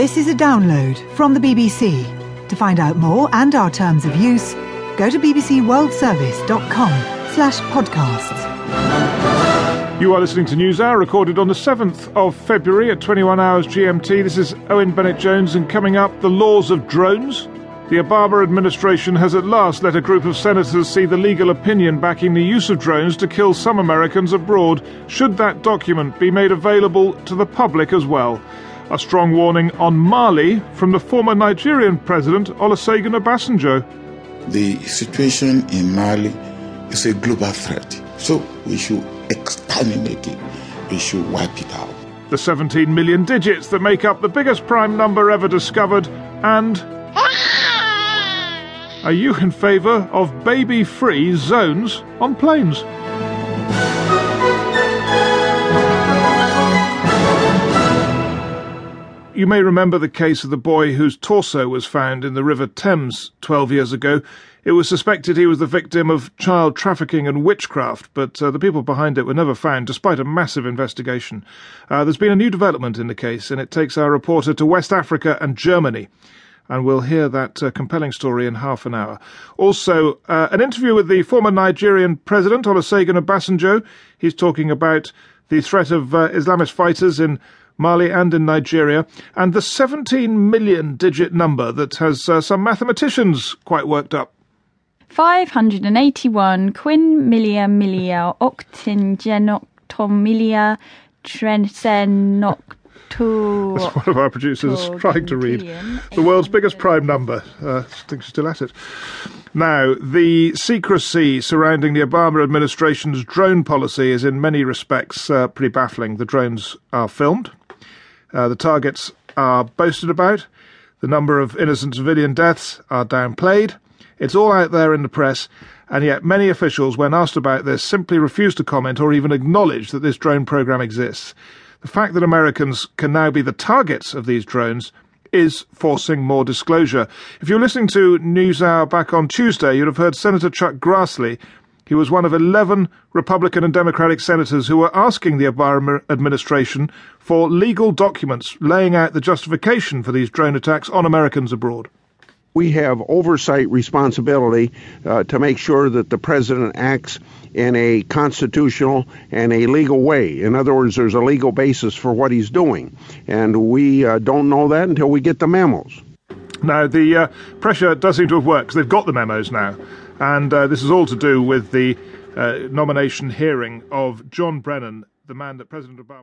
This is a download from the BBC. To find out more and our terms of use, go to bbcworldservice.com slash podcasts. You are listening to NewsHour, recorded on the 7th of February at 21 hours GMT. This is Owen Bennett Jones, and coming up, the laws of drones. The Obama administration has at last let a group of senators see the legal opinion backing the use of drones to kill some Americans abroad, should that document be made available to the public as well. A strong warning on Mali from the former Nigerian president Olusegun Obasanjo. The situation in Mali is a global threat, so we should exterminate it. We should wipe it out. The 17 million digits that make up the biggest prime number ever discovered, and ah! are you in favour of baby free zones on planes? You may remember the case of the boy whose torso was found in the River Thames 12 years ago. It was suspected he was the victim of child trafficking and witchcraft, but uh, the people behind it were never found, despite a massive investigation. Uh, there's been a new development in the case, and it takes our reporter to West Africa and Germany and we'll hear that uh, compelling story in half an hour. Also, uh, an interview with the former Nigerian president, Olusegun Obasanjo. He's talking about the threat of uh, Islamist fighters in Mali and in Nigeria, and the 17 million digit number that has uh, some mathematicians quite worked up. 581 quin milia milia octingenoctomilia trensenoctomilia to. That's one of our producers trying to read. The world's biggest prime number. Uh, I think she's still at it. Now, the secrecy surrounding the Obama administration's drone policy is in many respects uh, pretty baffling. The drones are filmed, uh, the targets are boasted about, the number of innocent civilian deaths are downplayed. It's all out there in the press, and yet many officials, when asked about this, simply refuse to comment or even acknowledge that this drone program exists. The fact that Americans can now be the targets of these drones is forcing more disclosure. If you're listening to NewsHour back on Tuesday, you'd have heard Senator Chuck Grassley. He was one of 11 Republican and Democratic senators who were asking the Obama administration for legal documents laying out the justification for these drone attacks on Americans abroad we have oversight responsibility uh, to make sure that the president acts in a constitutional and a legal way. In other words, there's a legal basis for what he's doing. And we uh, don't know that until we get the memos. Now, the uh, pressure does seem to have worked because they've got the memos now. And uh, this is all to do with the uh, nomination hearing of John Brennan, the man that President Obama.